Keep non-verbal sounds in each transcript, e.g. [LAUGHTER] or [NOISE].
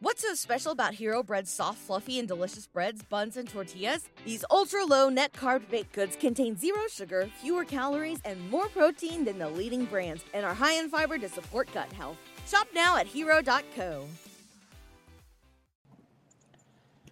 What's so special about Hero Bread's soft, fluffy, and delicious breads, buns, and tortillas? These ultra low net carb baked goods contain zero sugar, fewer calories, and more protein than the leading brands, and are high in fiber to support gut health. Shop now at hero.co.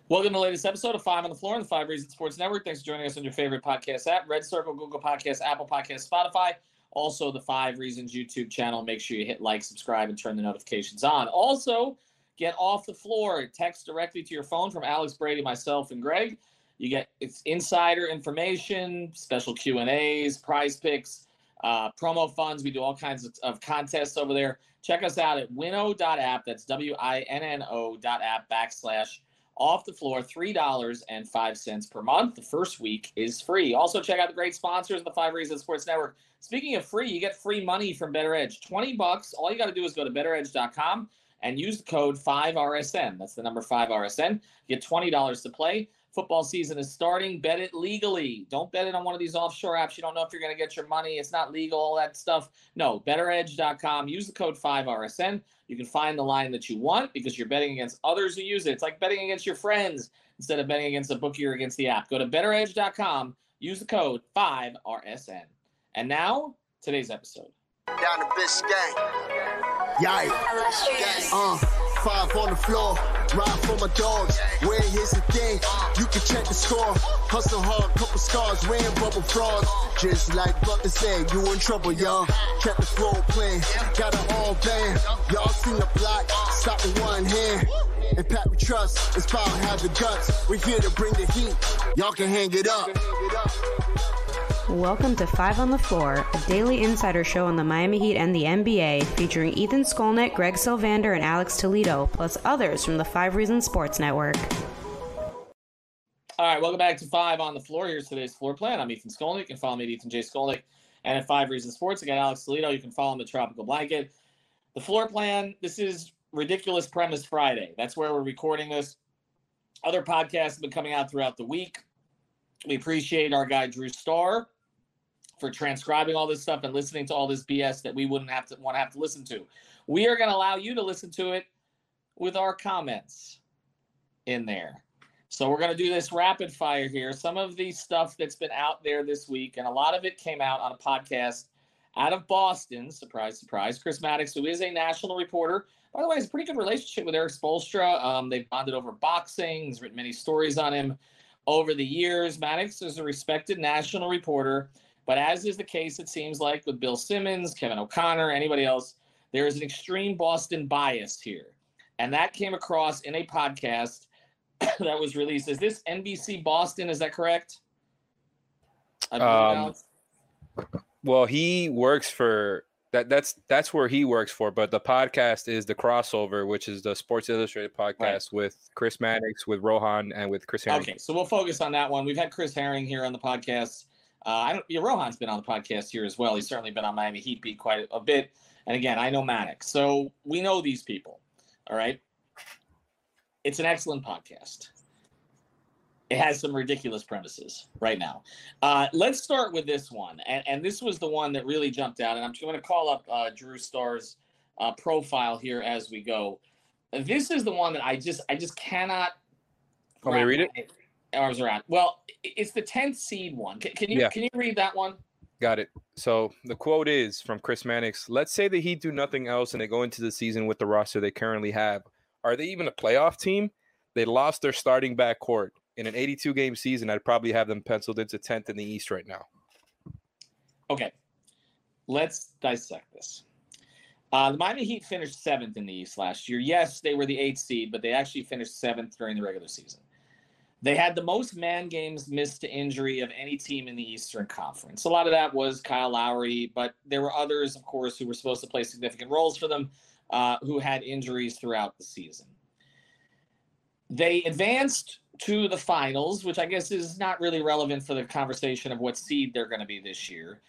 Welcome to the latest episode of Five on the Floor on the Five Reasons Sports Network. Thanks for joining us on your favorite podcast app Red Circle, Google Podcasts, Apple Podcasts, Spotify. Also, the Five Reasons YouTube channel. Make sure you hit like, subscribe, and turn the notifications on. Also, get off the floor. Text directly to your phone from Alex Brady, myself, and Greg. You get it's insider information, special Q and A's, prize picks, uh, promo funds. We do all kinds of, of contests over there. Check us out at winnow.app. That's W I N N O app backslash off the floor, $3.05 per month. The first week is free. Also, check out the great sponsors of the Five Reasons Sports Network. Speaking of free, you get free money from BettorEdge. 20 bucks. All you got to do is go to bettoredge.com and use the code 5RSN. That's the number 5RSN. Get $20 to play. Football season is starting. Bet it legally. Don't bet it on one of these offshore apps. You don't know if you're going to get your money. It's not legal, all that stuff. No, bettoredge.com. Use the code 5RSN. You can find the line that you want because you're betting against others who use it. It's like betting against your friends instead of betting against a bookie or against the app. Go to bettoredge.com. Use the code 5RSN. And now, today's episode. Down to Biscayne. Yikes. Uh, five on the floor. Ride for my dogs. Where here's the thing. You can check the score. Hustle hard, couple scars, wearing bubble frogs. Just like Butler said, you in trouble, y'all. Kept the flow playing. Got it all band. Y'all seen the block. Stop with one hand. And Pat we trust. It's power have the guts. We're here to bring the heat. Y'all can hang it up. Welcome to Five on the Floor, a daily insider show on the Miami Heat and the NBA, featuring Ethan Skolnick, Greg Sylvander, and Alex Toledo, plus others from the Five Reasons Sports Network. All right, welcome back to Five on the Floor. Here's today's floor plan. I'm Ethan Skolnick. You can follow me at Ethan J. Skolnick. And at Five Reasons Sports, I got Alex Toledo. You can follow him at Tropical Blanket. The floor plan, this is Ridiculous Premise Friday. That's where we're recording this. Other podcasts have been coming out throughout the week. We appreciate our guy Drew Starr for transcribing all this stuff and listening to all this BS that we wouldn't have to want to have to listen to. We are going to allow you to listen to it with our comments in there. So we're going to do this rapid fire here. Some of the stuff that's been out there this week, and a lot of it came out on a podcast out of Boston. Surprise, surprise. Chris Mannix, who is a national reporter, by the way, has a pretty good relationship with Erik Spoelstra. Um, they've bonded over boxing. He's written many stories on him over the years. Mannix is a respected national reporter but as is the case, it seems like with Bill Simmons, Kevin O'Connor, anybody else, there is an extreme Boston bias here. And that came across in a podcast [COUGHS] that was released. Is this NBC Boston? Is that correct? Um, well, he works for that. That's that's where he works for. But the podcast is the crossover, which is the Sports Illustrated podcast right. with Chris Mannix, with Rohan, and with Chris Herring. Okay, so we'll focus on that one. We've had Chris Herring here on the podcast uh, I don't. Yeah, Rohan's been on the podcast here as well. He's certainly been on Miami Heat beat quite a, bit. And again, I know Mannix, so we know these people. All right. It's an excellent podcast. It has some ridiculous premises right now. Uh, let's start with this one, and, and this was the one that really jumped out. And I'm going to call up uh, Drew Starr's uh, profile here as we go. This is the one that I just I just cannot. Want me read it? Arms around. Well, it's the tenth seed one. Can, can you yeah. can you read that one? Got it. So the quote is from Chris Mannix. Let's say the Heat do nothing else and they go into the season with the roster they currently have. Are they even a playoff team? They lost their starting backcourt. In an 82 game season, I'd probably have them penciled into 10th in the East right now. Okay. Let's dissect this. Uh, the Miami Heat finished seventh in the East last year. Yes, they were the eighth seed, but they actually finished seventh during the regular season. They had the most man games missed to injury of any team in the Eastern Conference. A lot of that was Kyle Lowry, but there were others, of course, who were supposed to play significant roles for them uh, who had injuries throughout the season. They advanced to the finals, which I guess is not really relevant for the conversation of what seed they're going to be this year.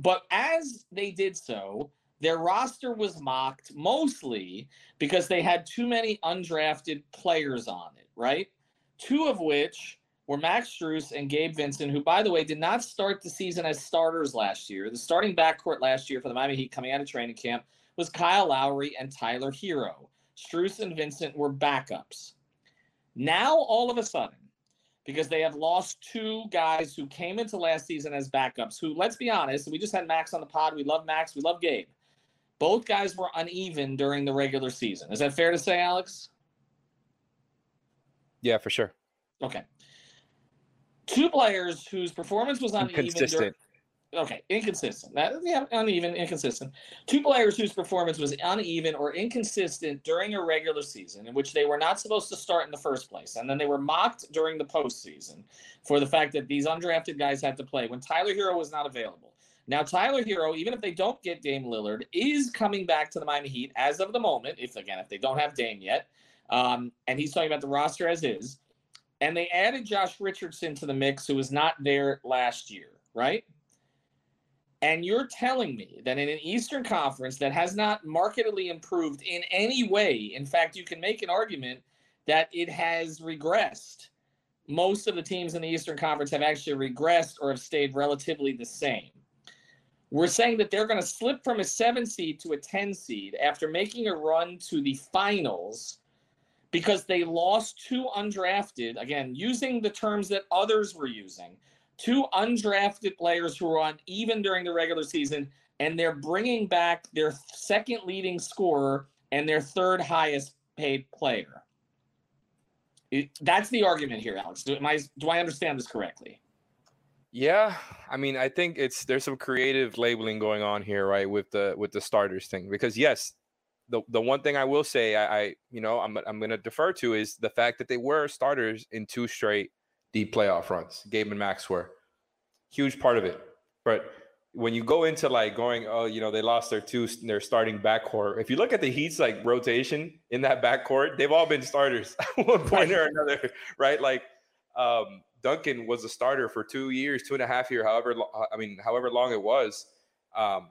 But as they did so, their roster was mocked mostly because they had too many undrafted players on it, right? Two of which were Max Strus and Gabe Vincent, who, by the way, did not start the season as starters last year. The starting backcourt last year for the Miami Heat coming out of training camp was Kyle Lowry and Tyler Herro. Strus and Vincent were backups. Now, all of a sudden, because they have lost two guys who came into last season as backups, who, let's be honest, we just had Max on the pod. We love Max. We love Gabe. Both guys were uneven during the regular season. Is that fair to say, Alex? Yeah, for sure. Okay. Two players whose performance was uneven. Inconsistent. During, okay, inconsistent. That, yeah, uneven, inconsistent. Two players whose performance was uneven or inconsistent during a regular season in which they were not supposed to start in the first place. And then they were mocked during the postseason for the fact that these undrafted guys had to play when Tyler Herro was not available. Now, Tyler Herro, even if they don't get Dame Lillard, is coming back to the Miami Heat as of the moment, if again, if they don't have Dame yet. Um, and he's talking about the roster as is. And they added Josh Richardson to the mix, who was not there last year, right? And you're telling me that in an Eastern Conference that has not markedly improved in any way, in fact, you can make an argument that it has regressed. Most of the teams in the Eastern Conference have actually regressed or have stayed relatively the same. We're saying that they're going to slip from a seven seed to a 10 seed after making a run to the finals because they lost two undrafted, again, using the terms that others were using two undrafted players who were on even during the regular season, and they're bringing back their second leading scorer and their third highest paid player. It, that's the argument here, Alex. Do, I, do I understand this correctly? Yeah, I mean, I think it's there's some creative labeling going on here, right, with the with the starters thing. Because yes, the the one thing I will say, I, I you know, I'm I'm going to defer to is the fact that they were starters in two straight deep playoff runs. Gabe and Max were huge part of it. But when you go into like going, oh, you know, they lost their two, their starting backcourt. If you look at the Heat's like rotation in that backcourt, they've all been starters [LAUGHS] at one point or another, right? Like um, Duncan was a starter for two years, two and a half year, however, I mean, however long it was. Um,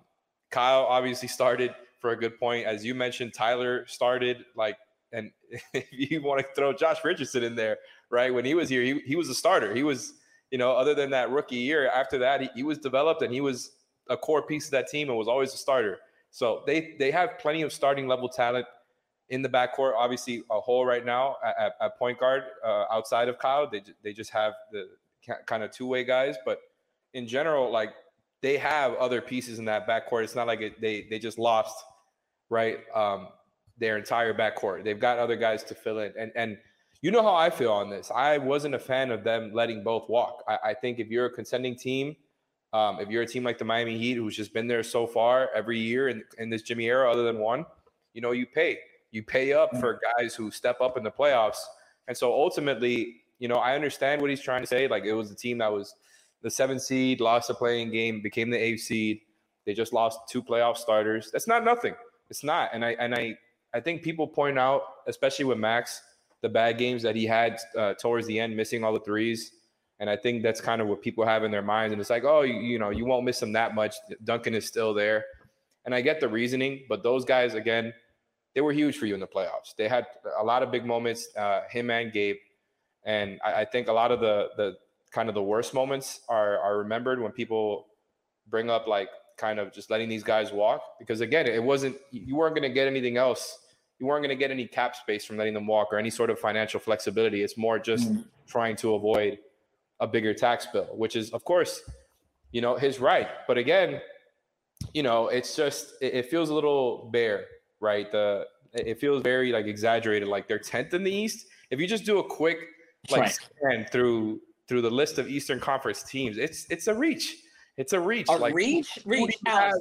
Kyle obviously started for a good point, as you mentioned. Tyler started like, and [LAUGHS] if you want to throw Josh Richardson in there, right? When he was here, he, he was a starter. He was, you know, other than that rookie year, after that, he, he was developed and he was a core piece of that team and was always a starter. So they they have plenty of starting level talent in the backcourt. Obviously, a hole right now at, at point guard uh, outside of Kyle. They they just have the kind of two way guys, but in general, like they have other pieces in that backcourt. It's not like it, they they just lost right um, their entire backcourt. They've got other guys to fill in, and and you know how I feel on this. I wasn't a fan of them letting both walk. I, I think if you're a contending team, um, if you're a team like the Miami Heat, who's just been there so far every year in, in this Jimmy era, other than one, you know, you pay. You pay up for guys who step up in the playoffs. And so ultimately, you know, I understand what he's trying to say. Like it was a team that was the seven seed, lost a playing game, became the eighth seed. They just lost two playoff starters. That's not nothing. It's not. And I and I I think people point out, especially with Max, the bad games that he had uh, towards the end, missing all the threes. And I think that's kind of what people have in their minds. And it's like, oh, you, you know, you won't miss him that much. Duncan is still there. And I get the reasoning, but those guys, again, they were huge for you in the playoffs. They had a lot of big moments, uh, him and Gabe. And I, I, think a lot of the the kind of the worst moments are are remembered when people bring up like kind of just letting these guys walk. Because again, it wasn't you weren't going to get anything else you weren't going to get any cap space from letting them walk or any sort of financial flexibility. It's more just mm-hmm. trying to avoid a bigger tax bill, which is, of course, you know, his right. But again, you know, it's just it, it feels a little bare, right? The it feels very like exaggerated, like they're tenth in the East. If you just do a quick like right. scan through through the list of Eastern Conference teams, it's it's a reach. It's a reach. A like reach, reach, Alex.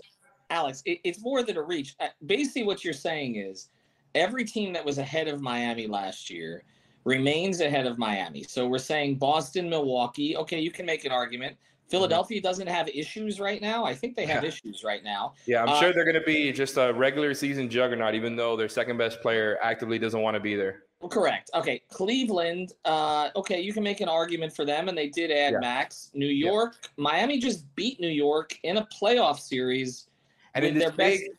Alex, it, it's more than a reach. Uh, basically, what you're saying is every team that was ahead of Miami last year remains ahead of Miami. So we're saying Boston, Milwaukee. Okay, you can make an argument. Philadelphia mm-hmm. doesn't have issues right now. I think they have [LAUGHS] issues right now. Yeah, I'm uh, sure they're going to be just a regular season juggernaut, even though their second best player actively doesn't want to be there. Correct. Okay, Cleveland. Uh, okay, you can make an argument for them, and they did add yeah. Max. New York, yeah. Miami just beat New York in a playoff series, and in their big, best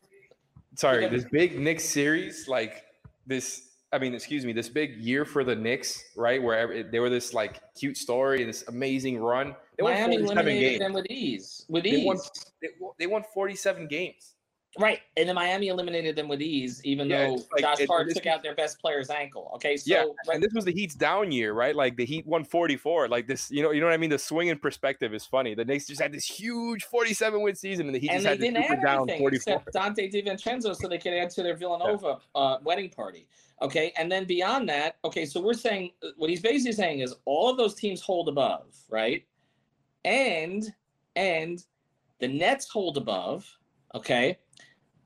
sorry, this big Knicks series, like this. I mean, excuse me, this big year for the Knicks, right? Where they were this like cute story and this amazing run. They Miami eliminated games. them with ease. With they ease. Won, they, they won 47 games. Right, and then Miami eliminated them with ease, even Yeah, though like- Josh Hart took out their best player's ankle. Okay, so yeah, right, and this was the Heat's down year, right? Like the Heat won 44. Like this, you know, you know what I mean? The swing in perspective is funny. The Knicks just had this huge 47 win season, and the Heat and just they had didn't add down 44. Donte DiVincenzo, so they could add to their Villanova uh, wedding party. Okay, and then beyond that, okay, so we're saying what he's basically saying is all of those teams hold above, right? And and the Nets hold above, okay.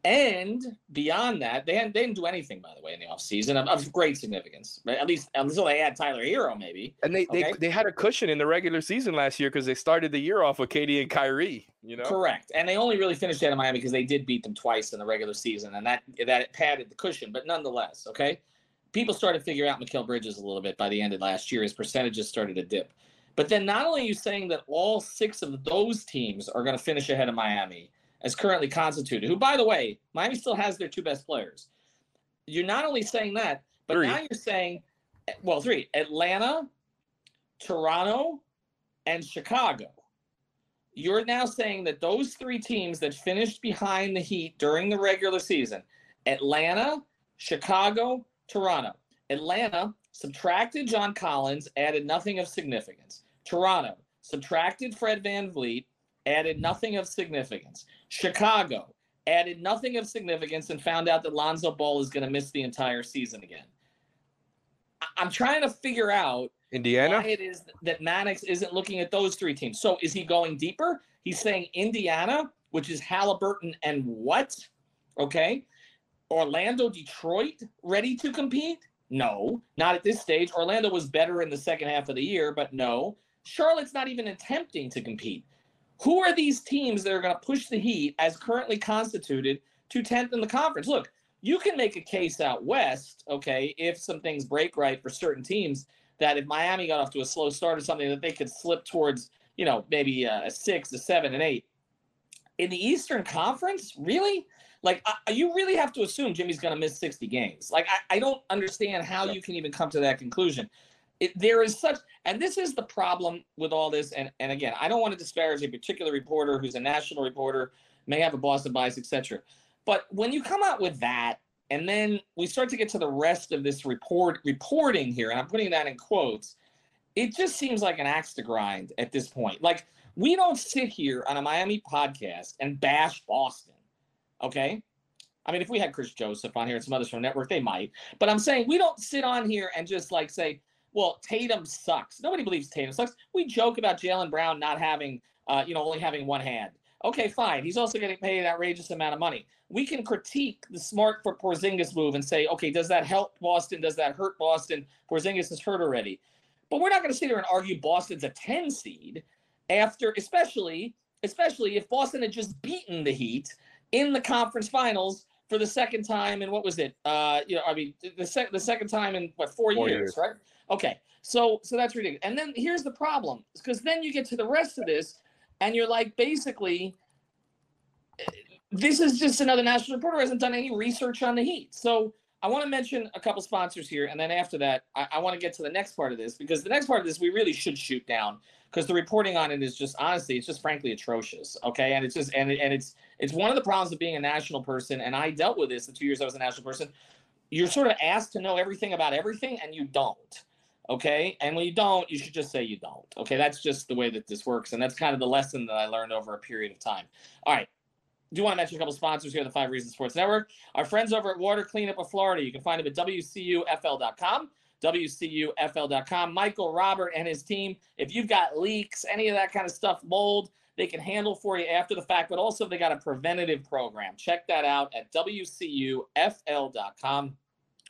And beyond that, they they didn't do anything, by the way, in the offseason of, of great significance. Right? At least until they had Tyler Herro, maybe. And they, Okay. they they had a cushion in the regular season last year because they started the year off with KD and Kyrie. You know, Correct. And they only really finished out of Miami because they did beat them twice in the regular season, and that that padded the cushion. But nonetheless, okay, people started figuring out Mikal Bridges a little bit by the end of last year. His percentages started to dip. But then not only are you saying that all six of those teams are going to finish ahead of Miami as currently constituted, who, by the way, Miami still has their two best players. You're not only saying that, but Three. now you're saying, well, three Atlanta, Toronto, and Chicago. You're now saying that those three teams that finished behind the Heat during the regular season Atlanta, Chicago, Toronto. Atlanta subtracted John Collins, added nothing of significance. Toronto subtracted Fred VanVleet, added nothing of significance. Chicago added nothing of significance and found out that Lonzo Ball is going to miss the entire season again. I- I'm trying to figure out Indiana. why it is that Mannix isn't looking at those three teams. So is he going deeper? He's saying Indiana, which is Halliburton and what? Okay. Orlando, Detroit, ready to compete? No, not at this stage. Orlando was better in the second half of the year, but no. Charlotte's not even attempting to compete. Who are these teams that are going to push the Heat as currently constituted to 10th in the conference? Look, you can make a case out west, okay, if some things break right for certain teams that if Miami got off to a slow start or something, that they could slip towards, you know, maybe a, six, a seven, and eight. In the Eastern Conference, really? Like, I, you really have to assume Jimmy's going to miss 60 games. Like, I, I don't understand how you can even come to that conclusion. It, there is such, and this is the problem with all this. And, and again, I don't want to disparage a particular reporter who's a national reporter, may have a Boston bias, etc. But when you come out with that, and then we start to get to the rest of this report reporting here, and I'm putting that in quotes. It just seems like an axe to grind at this point. Like we don't sit here on a Miami podcast and bash Boston. Okay. I mean, if we had Chris Joseph on here and some others from network, they might. But I'm saying we don't sit on here and just like say, well, Tatum sucks. Nobody believes Tatum sucks. We joke about Jaylen Brown not having, uh, you know, only having one hand. Okay, fine. He's also getting paid an outrageous amount of money. We can critique the smart for Porzingis move and say, okay, does that help Boston? Does that hurt Boston? Porzingis is hurt already. But we're not going to sit here and argue Boston's a 10 seed after, especially, especially if Boston had just beaten the Heat in the conference finals for the second time in what was it? Uh, you know, I mean, the second the second time in what four, Four years, years. right? Okay, so so that's ridiculous. And then here's the problem, because then you get to the rest of this, and you're like, basically, this is just another national reporter who hasn't done any research on the Heat. So I want to mention a couple sponsors here, and then after that, I, I want to get to the next part of this because the next part of this we really should shoot down because the reporting on it is just honestly, it's just frankly atrocious. Okay, and it's just and it- and it's it's one of the problems of being a national person, and I dealt with this the two years I was a national person. You're sort of asked to know everything about everything, and you don't. Okay, and when you don't, you should just say you don't. Okay, that's just the way that this works, and that's kind of the lesson that I learned over a period of time. All right, do want to mention a couple sponsors here, the Five Reasons Sports Network. Our friends over at Water Cleanup of Florida. You can find them at WCUFL.com. WCUFL.com. Michael Robert and his team. If you've got leaks, any of that kind of stuff, mold, they can handle for you after the fact, but also they got a preventative program. Check that out at WCUFL.com.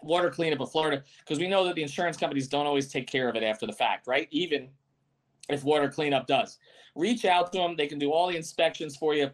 Water Cleanup of Florida, because we know that the insurance companies don't always take care of it after the fact, right? Even if water cleanup does. Reach out to them. They can do all the inspections for you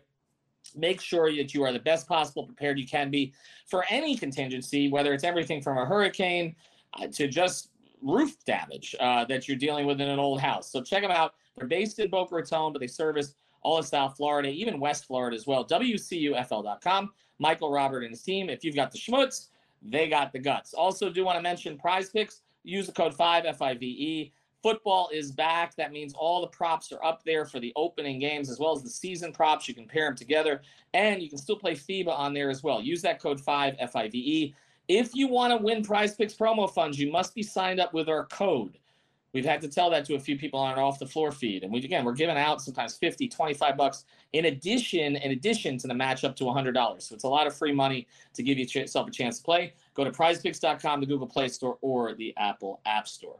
make sure that you are the best possible prepared you can be for any contingency, whether it's everything from a hurricane uh, to just roof damage uh, that you're dealing with in an old house. So check them out. They're based in Boca Raton, but they service all of South Florida, even West Florida as well. WCUFL.com. Michael Robert and his team. If you've got the schmutz, they got the guts. Also, do want to mention Prize Picks. Use the code five F I V E Football is back. That means all the props are up there for the opening games as well as the season props. You can pair them together and you can still play FIBA on there as well. Use that code 5 F I V E. If you want to win Prize Picks promo funds, you must be signed up with our code. We've had to tell that to a few people on our off the floor feed. And we again, we're giving out sometimes 50, 25 bucks in addition, in addition to the match up to $100. So it's a lot of free money to give yourself a chance to play. Go to prizepicks.com, the Google Play Store, or the Apple App Store.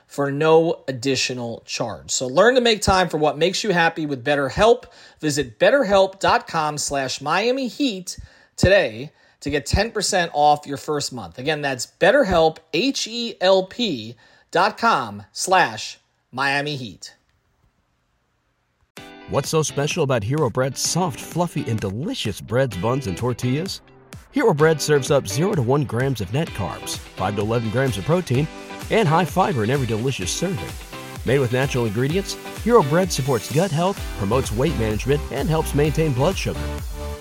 for no additional charge. So learn to make time for what makes you happy with BetterHelp. Visit betterhelp.com slash Miami Heat today to get 10% off your first month. Again, that's betterhelp, H-E-L-P dot com slash Miami Heat. What's so special about Hero Bread's soft, fluffy, and delicious breads, buns, and tortillas? Hero Bread serves up 0 to 1 grams of net carbs, 5 to 11 grams of protein, and high fiber in every delicious serving. Made with natural ingredients, Hero Bread supports gut health, promotes weight management, and helps maintain blood sugar.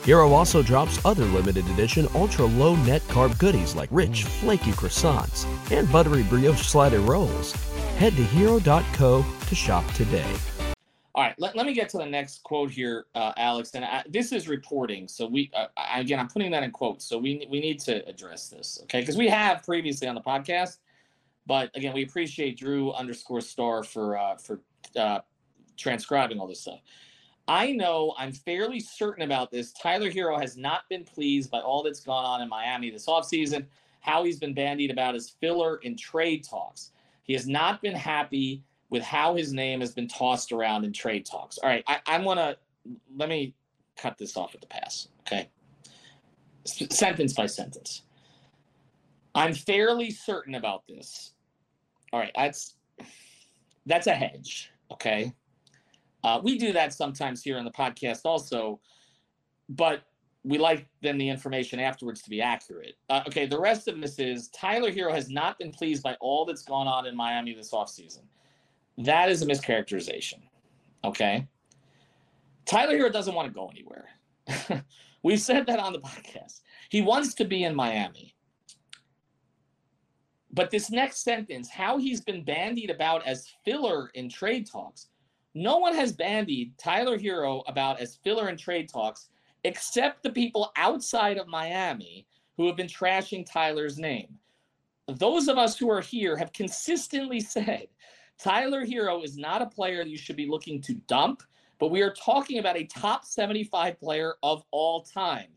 Hero also drops other limited edition ultra low net carb goodies like rich, flaky croissants and buttery brioche slider rolls. Head to hero.co to shop today. All right, let, let me get to the next quote here, uh, Alex. And I, this is reporting, so we uh, again I'm putting that in quotes. So we we need to address this, okay? Because we have previously on the podcast, but again we appreciate Drew underscore Star for uh, for uh, transcribing all this stuff. I know I'm fairly certain about this. Tyler Herro has not been pleased by all that's gone on in Miami this offseason, how he's been bandied about as filler in trade talks. He has not been happy with how his name has been tossed around in trade talks. All right, I, I'm going to let me cut this off at the pass, okay? S- sentence by sentence. I'm fairly certain about this. All right, that's that's a hedge, okay? Uh, we do that sometimes here on the podcast also, but we like then the information afterwards to be accurate. Uh, okay, the rest of this is Tyler Herro has not been pleased by all that's gone on in Miami this offseason. That is a mischaracterization. Okay. Tyler Herro doesn't want to go anywhere. [LAUGHS] We've said that on the [LAUGHS] podcast. He wants to be in Miami. But this next sentence, how he's been bandied about as filler in trade talks, no one has bandied Tyler Herro about as filler in trade talks except the people outside of Miami who have been trashing Tyler's name. Those of us who are here have consistently [LAUGHS] said Tyler Herro is not a player you should be looking to dump, but we are talking about a top 75 player of all time.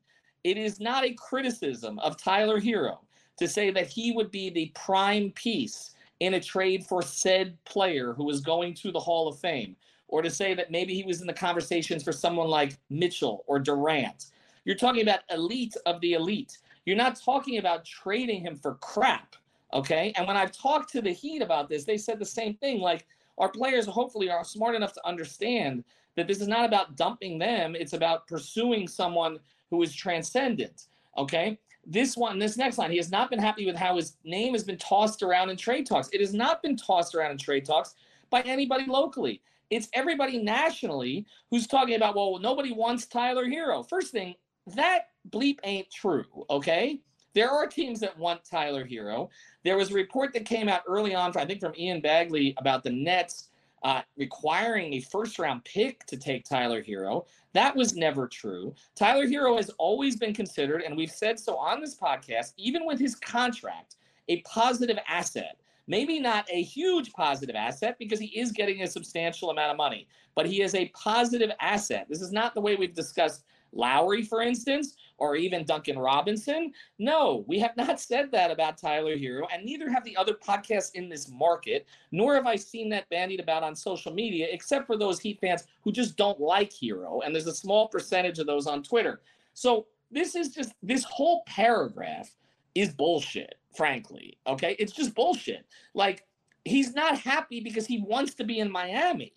It is not a criticism of Tyler Herro to say that he would be the prime piece in a trade for said player who is going to the Hall of Fame, or to say that maybe he was in the conversations for someone like Mitchell or Durant. You're talking about elite of the elite. You're not talking about trading him for crap. Okay. And when I've talked to the Heat about this, they said the same thing. Like, our players hopefully are smart enough to understand that this is not about dumping them, it's about pursuing someone who is transcendent. Okay. This one, this next line, he has not been happy with how his name has been tossed around in trade talks. It has not been tossed around in trade talks by anybody locally. It's everybody nationally who's talking about, well, nobody wants Tyler Herro. First thing, that bleep ain't true, okay? There are teams that want Tyler Herro. There was a report that came out early on, I think from Ian Begley, about the Nets uh, requiring a first round pick to take Tyler Herro. That was never true. Tyler Herro has always been considered, and we've said so on this podcast, even with his contract, a positive asset. Maybe not a huge positive asset because he is getting a substantial amount of money, but he is a positive asset. This is not the way we've discussed Lowry, for instance, or even Duncan Robinson. No, we have not [LAUGHS] said that about Tyler Herro, and neither have the other podcasts in this market, nor have I seen that bandied about on social media, except for those Heat fans who just don't like Herro. And there's a small percentage of those on Twitter. So this is just this whole paragraph is bullshit, frankly. Okay. It's just bullshit. Like, he's not happy because he wants to be in Miami.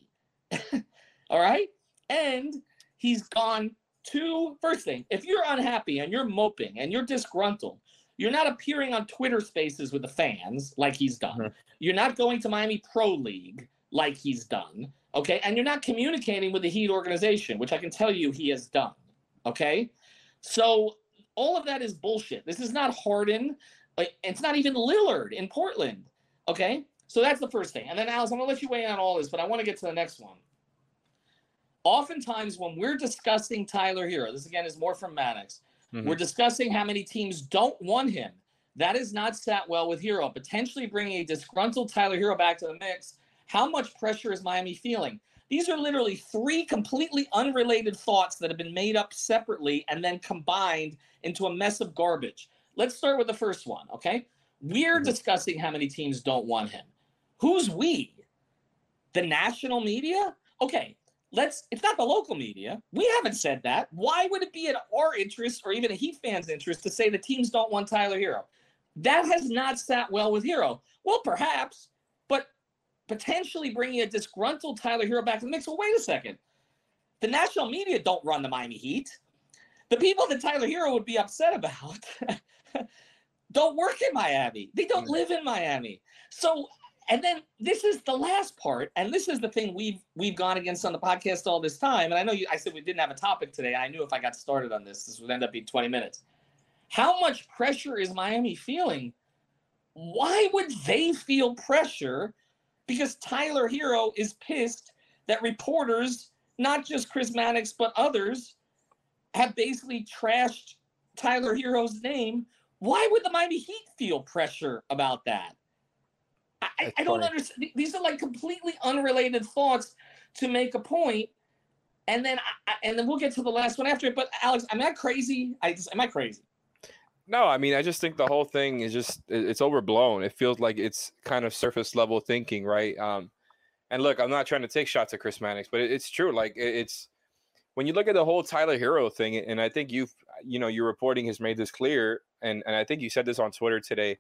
[LAUGHS] All right. And he's gone to first thing, if you're unhappy and you're moping and you're disgruntled, you're not appearing on Twitter spaces with the fans like he's done. Mm-hmm. You're not going to Miami Pro League like he's done. Okay. And you're not communicating with the Heat organization, which I can tell you he has done. Okay. So all of that is bullshit. This is not Harden. It's not even Lillard in Portland. Okay. So that's the first thing. And then, Alice, I'm going to let you weigh in on all this, but I want to get to the next one. Oftentimes, when we're discussing Tyler Herro, this again is more from Mannix, mm-hmm. we're discussing how many teams don't want him. That is not sat well with Herro. Potentially bringing a disgruntled Tyler Herro back to the mix. How much pressure is Miami feeling? These are literally three completely unrelated thoughts that have been made up separately and then combined into a mess of garbage. Let's start with the first one, okay? We're mm-hmm. discussing how many teams don't want him. Who's we? The national media? Okay, let's it's not the local media. We haven't said that. Why would it be in our interest or even a Heat fan's interest to say the teams don't want Tyler Herro That has not sat well with Herro Well, perhaps, but potentially bringing a disgruntled Tyler Herro back to the mix. Well, wait a second. The national media don't run the Miami Heat. The people that Tyler Herro would be upset about [LAUGHS] don't work in Miami. They don't live in Miami. So and then this is the last part, and this is the thing we've we've gone against on the podcast all this time. And I know you, I said we didn't have a topic today. I knew if I got started on this, this would end up being 20 minutes. How much pressure is Miami feeling? Why would they feel pressure? Because Tyler Herro is pissed that reporters, not just Chris Mannix, but others, have basically trashed Tyler Herro's name. Why would the Miami Heat feel pressure about that? I, I don't understand. These are like completely unrelated thoughts to make a point, and then I, and then we'll get to the last one after it. But Alex, am I crazy? I just, am I crazy? No, I mean I just think the whole thing is just it's overblown. It feels like it's kind of surface level thinking, right? Um, and look, I'm not trying to take shots at Chris Mannix, but it's true. Like it's when you look at the whole Tyler Herro thing, and I think you've you know your reporting has made this clear, and and I think you said this on Twitter today.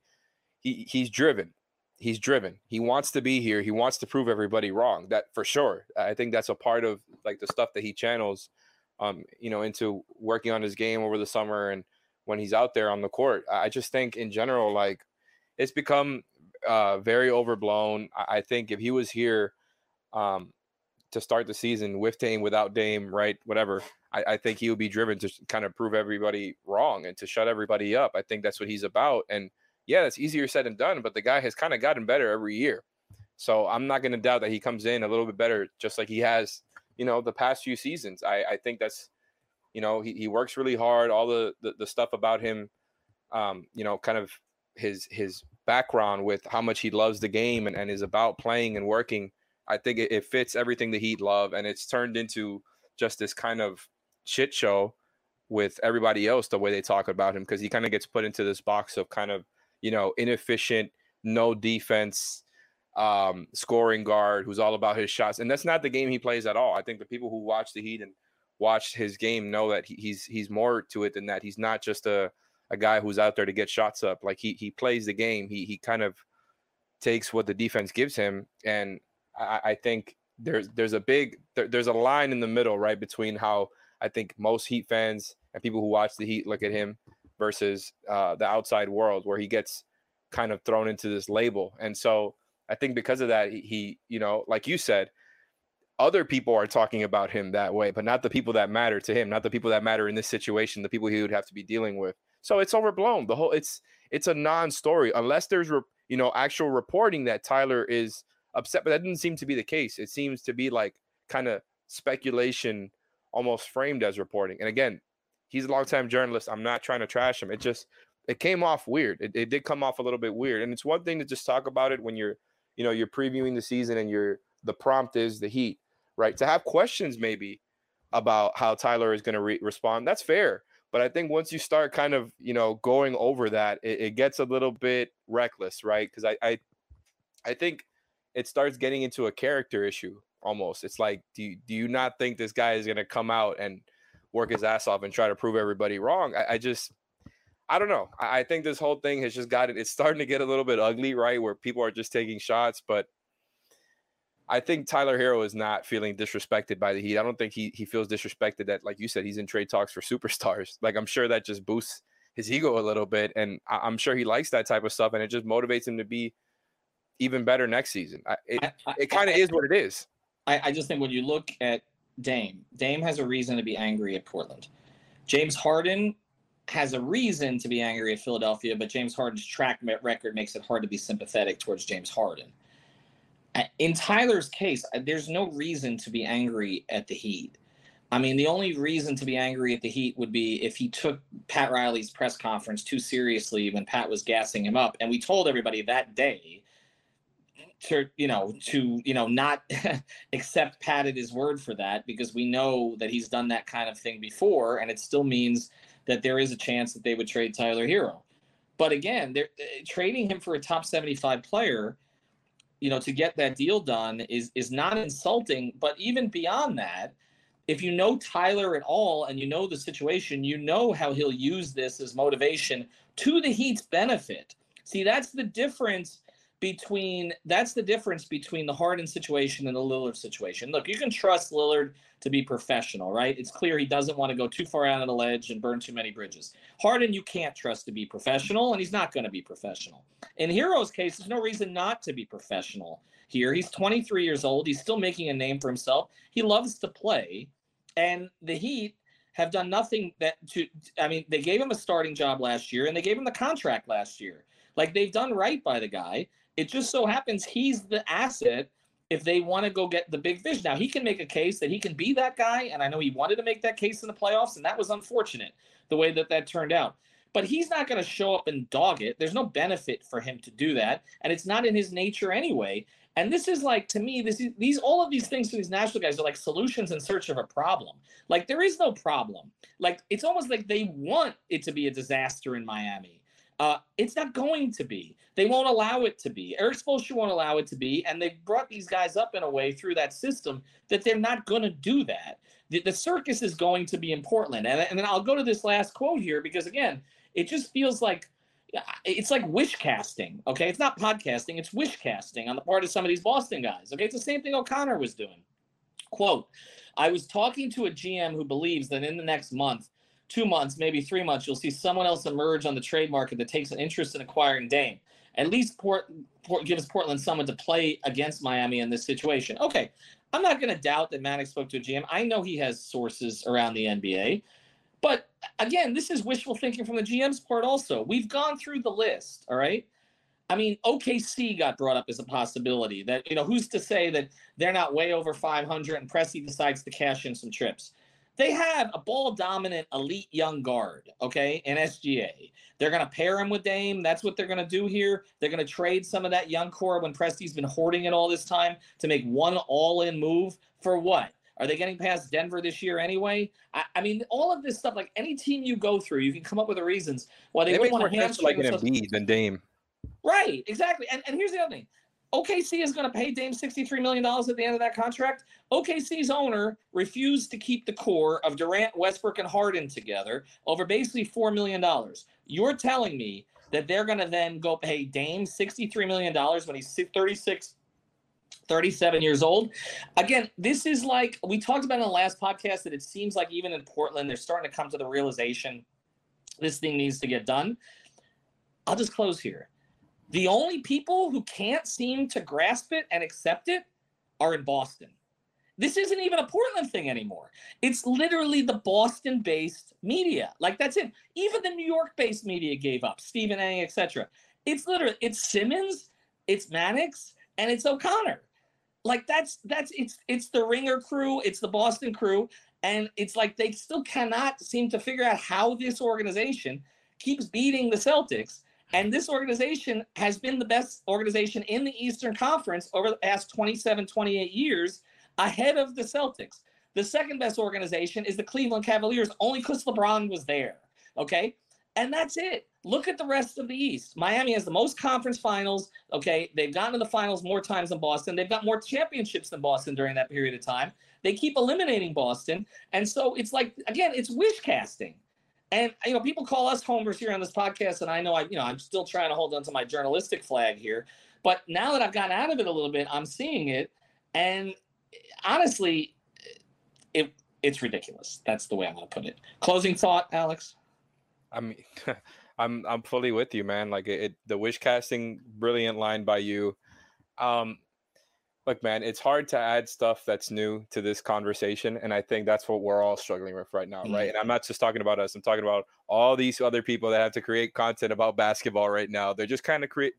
He he's driven he's driven. He wants to be here. He wants to prove everybody wrong. That for sure. I think that's a part of like the stuff that he channels, um, you know, into working on his game over the summer and when he's out there on the court. I just think in general, like it's become uh, very overblown. I, I think if he was here um, to start the season with Dame, without Dame, right, whatever, I, I think he would be driven to kind of prove everybody wrong and to shut everybody up. I think that's what he's about. And yeah, it's easier said than done, but the guy has kind of gotten better every year. So I'm not going to doubt that he comes in a little bit better, just like he has, you know, the past few seasons. I, I think that's, you know, he, he works really hard. All the, the, the stuff about him, um, you know, kind of his his background with how much he loves the game and, and is about playing and working. I think it, it fits everything the Heat love, and it's turned into just this kind of shit show with everybody else the way they talk about him because he kind of gets put into this box of kind of you know, inefficient, no defense, um, scoring guard who's all about his shots. And that's not the game he plays at all. I think the people who watch the Heat and watch his game know that he's he's more to it than that. He's not just a a guy who's out there to get shots up. Like he he plays the game. He he kind of takes what the defense gives him, and I, I think there's there's a big there, there's a line in the middle right between how I think most Heat fans and people who watch the Heat look at him versus uh, the outside world where he gets kind of thrown into this label. And so I think because of that, he, you know, like you said, other people are talking about him that way, but not the people that matter to him, not the people that matter in this situation, the people he would have to be dealing with. So it's overblown. The whole it's it's a non-story unless there's you know actual reporting that Tyler is upset, but that didn't seem to be the case. It seems to be like kind of speculation almost framed as reporting. And again, he's a longtime journalist. I'm not trying to trash him. It just it came off weird. It, it did come off a little bit weird. And it's one thing to just talk about it when you're, you know, you're previewing the season and you're the prompt is the heat, right? To have questions maybe about how Tyler is going to re- respond. That's fair. But I think once you start kind of, you know, going over that, it, it gets a little bit reckless, right? Because I, I, I think it starts getting into a character issue almost. It's like, do you, do you not think this guy is going to come out and work his ass off and try to prove everybody wrong? I, I just, I don't know. I, I think this whole thing has just got it. It's starting to get a little bit ugly, right? Where people are just taking shots, but I think Tyler Herro is not feeling disrespected by the Heat. I don't think he he feels disrespected that, like you said, he's in trade talks for superstars. [LAUGHS] Like I'm sure that just boosts his ego a little bit, and I, am sure he likes that type of stuff, and it just motivates him to be even better next season. I, it it kind of is what it is. I, I just think when you look at Dame, Dame has a reason to be angry at Portland. James Harden has a reason to be angry at Philadelphia, but James Harden's track record makes it hard to be sympathetic towards James Harden in Tyler's case, uh, there's no reason to be angry at the Heat. I mean, the only reason to be angry at the Heat would be if he took Pat Riley's press conference too seriously when Pat was gassing him up. And we told everybody that day to, you know, to, you know, not [LAUGHS] accept Pat at his word for that because we know that he's done that kind of thing before. And it still means that there is a chance that they would trade Tyler Herro. But again, they're uh, trading him for a top 75 player you know, to get that deal done is is not insulting. But even beyond that, if you know Tyler at all and you know the situation, you know how he'll use this as motivation to the Heat's benefit. See, that's the difference between that's the difference between the Harden situation and the Lillard situation. Look, you can trust Lillard to be professional, right? It's clear he doesn't want to go too far out on the ledge and burn too many bridges. Harden, you can't trust to be professional, and he's not going to be professional. In Herro's case, there's no reason not to be professional here. He's 23 years old. He's still making a name for himself. He loves to play, and the Heat have done nothing that to. I mean, they gave him a starting job last year, and they gave him the contract last year. Like they've done right by the guy. It just so happens he's the asset if they want to go get the big fish. Now, he can make a case that he can be that guy. And I know he wanted to make that case in the playoffs, and that was unfortunate the way that that turned out. But he's not going to show up and dog it. There's no benefit for him to do that. And it's not in his nature anyway. And this is like to me, this is these all of these things for these national guys are like solutions in search of a problem. Like there is no problem. Like it's almost like they want it to be a disaster in Miami. Uh, it's not going to be. They won't allow it to be. Erik Spoelstra won't allow it to be, and they've brought these guys up in a way through that system that they're not going to do that. The, the, circus is going to be in Portland, and, and then I'll go to this last quote here because again, it just feels like it's like wish casting. Okay, it's not podcasting; it's wish casting on the part of some of these Boston guys. Okay, it's the same thing O'Connor was doing. Quote: I was talking to a GM who believes that in the next month two months, maybe three months, you'll see someone else emerge on the trade market that takes an interest in acquiring Dame. At least Port, Port gives Portland someone to play against Miami in this situation. Okay, I'm not going to doubt that Mannix spoke to a GM. I know he has sources around the NBA. But again, this is wishful thinking from the GM's part also. We've gone through the list, all right? I mean, OKC got brought up as a possibility. That you know, who's to say that they're not way over 500 and Presti decides to cash in some trips? They have a ball dominant elite young guard, okay, in SGA. They're going to pair him with Dame. That's what they're going to do here. They're going to trade some of that young core when Presti's been hoarding it all this time to make one all in move for what? Are they getting past Denver this year anyway? I, I, mean, all of this stuff, like any team you go through, you can come up with the reasons why they, they want to hamstring like an Embiid than Dame. Right, exactly. And, and here's the other thing OKC is going to pay Dame $63 million at the end of that contract. OKC's owner refused to keep the core of Durant, Westbrook, and Harden together over basically $4 million. You're telling me that they're going to then go pay Dame $63 million when he's 36, 37 years old. Again, this is like we talked about in the last podcast that it seems like even in Portland, they're starting to come to the realization this thing needs to get done. I'll just close here. The only people who can't seem to grasp it and accept it are in Boston. This isn't even a Portland thing anymore. It's literally the Boston based media. Like that's it. Even the New York based media gave up, Stephen A, etc. It's literally it's Simmons, it's Mannix, and it's O'Connor. Like that's that's it's it's the ringer crew, it's the Boston crew, and it's like they still cannot seem to figure out how this organization keeps beating the Celtics and this organization has been the best organization in the Eastern Conference over the past 27, 28 years, ahead of the Celtics. The second best organization is the Cleveland Cavaliers, only because LeBron was there. Okay. And that's it. Look at the rest of the East. Miami has the most conference finals. Okay. They've gotten to the finals more times than Boston. They've got more championships than Boston during that period of time. They keep eliminating Boston. And so it's like, again, it's wish casting. And you know, people call us homers here on this podcast, and I know I, you know, I'm still trying to hold on to my journalistic flag here. But now that I've gotten out of it a little bit, I'm seeing it, and honestly, it it's ridiculous. That's the way I'm going to put it. Closing thought, Alex. I mean, [LAUGHS] I'm I'm fully with you, man. Like it, it the wish casting, brilliant line by you. Um, look, man, it's hard to add stuff that's new to this conversation, and I think that's what we're all struggling with right now, mm-hmm. right? And I'm not just talking about us; I'm talking about all these other people that have to create content about basketball right now. They're just kind of create.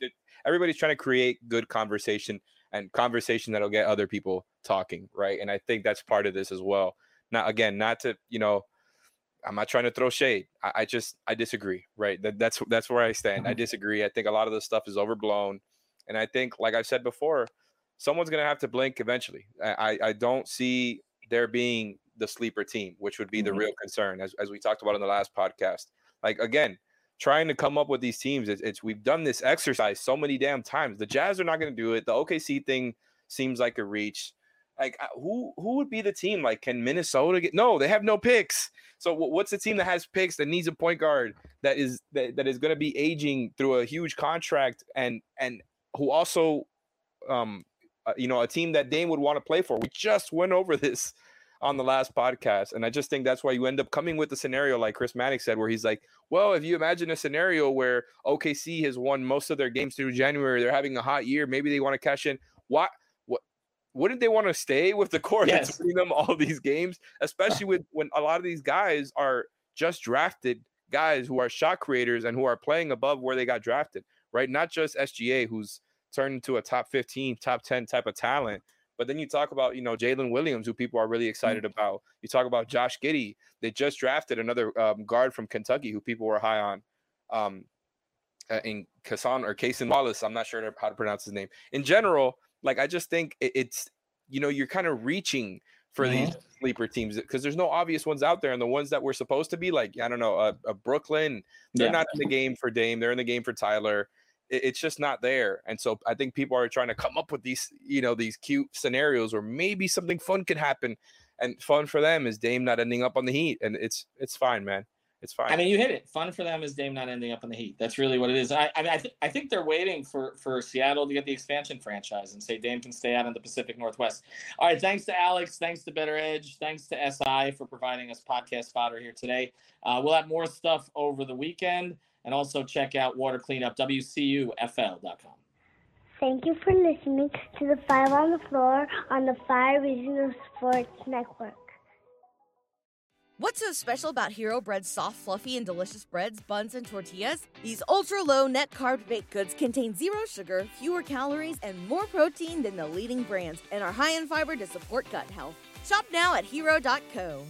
Everybody's trying to create good conversation and conversation that'll get other people talking, right? And I think that's part of this as well. Now, again, not to you know I'm not trying to throw shade. I, I just I disagree. Right. That, that's that's where I stand. I mm-hmm. [LAUGHS] disagree. I think a lot of this stuff is overblown, and I think, like I've said before, someone's gonna have to blink eventually. I I don't see there being the sleeper team, which would be the mm-hmm. real concern, as as we talked about in the last podcast. Like again, trying to come up with these teams. It's, it's we've done this exercise so many damn times. The Jazz are not going to do it. The OKC thing seems like a reach. Like uh, who who would be the team? Like can Minnesota get? No, they have no picks. So what's the team that has picks that needs a point guard that is that, that is going to be aging through a huge contract and and who also, um, Uh, you know, a team that Dame would want to play for. We just went over this on the last podcast, and I just think that's why you end up coming with the scenario like Chris Mannix said, where he's like, well, if you imagine a scenario where OKC has won most of their games through January, they're having a hot year, maybe they want to cash in. Why? What wouldn't they want to stay with the core yes. that's winning them all these games, especially with [LAUGHS] when a lot of these guys are just drafted guys who are shot creators and who are playing above where they got drafted, right? Not just SGA, who's turned into a top 15, top 10 type of talent. But then you talk about, you know, Jalen Williams, who people are really excited mm-hmm. about. You talk about Josh Giddey. They just drafted another um, guard from Kentucky who people were high on. Um, uh, in Kassan or Cason Wallace. I'm not sure how to pronounce his name. In general, like I just think it's you know you're kind of reaching for mm-hmm. these sleeper teams because there's no obvious ones out there, and the ones that we're supposed to be like I don't know, a, a Brooklyn, they're yeah. not in the game for Dame, they're in the game for Tyler. It, it's just not there, and so I think people are trying to come up with these you know these cute scenarios where maybe something fun could happen, and fun for them is Dame not ending up on the Heat, and it's it's fine, man. It's fine. I mean, you hit it. Fun for them is Dame not ending up on the Heat. That's really what it is. I, I mean, I, th- I think they're waiting for for Seattle to get the expansion franchise and say Dame can stay out in the Pacific Northwest. All right. Thanks to Alex. Thanks to BettorEdge. Thanks to SI for providing us podcast fodder here today. Uh, we'll have more stuff over the weekend, and also check out WaterCleanup WCUFL.com. Thank you for listening to the Five on the Floor on the Five Regional Sports Network. What's so special about Hero Bread's soft, fluffy, and delicious breads, buns, and tortillas? These ultra low net carb baked goods contain zero sugar, fewer calories, and more protein than the leading brands, and are high in fiber to support gut health. Shop now at hero.co.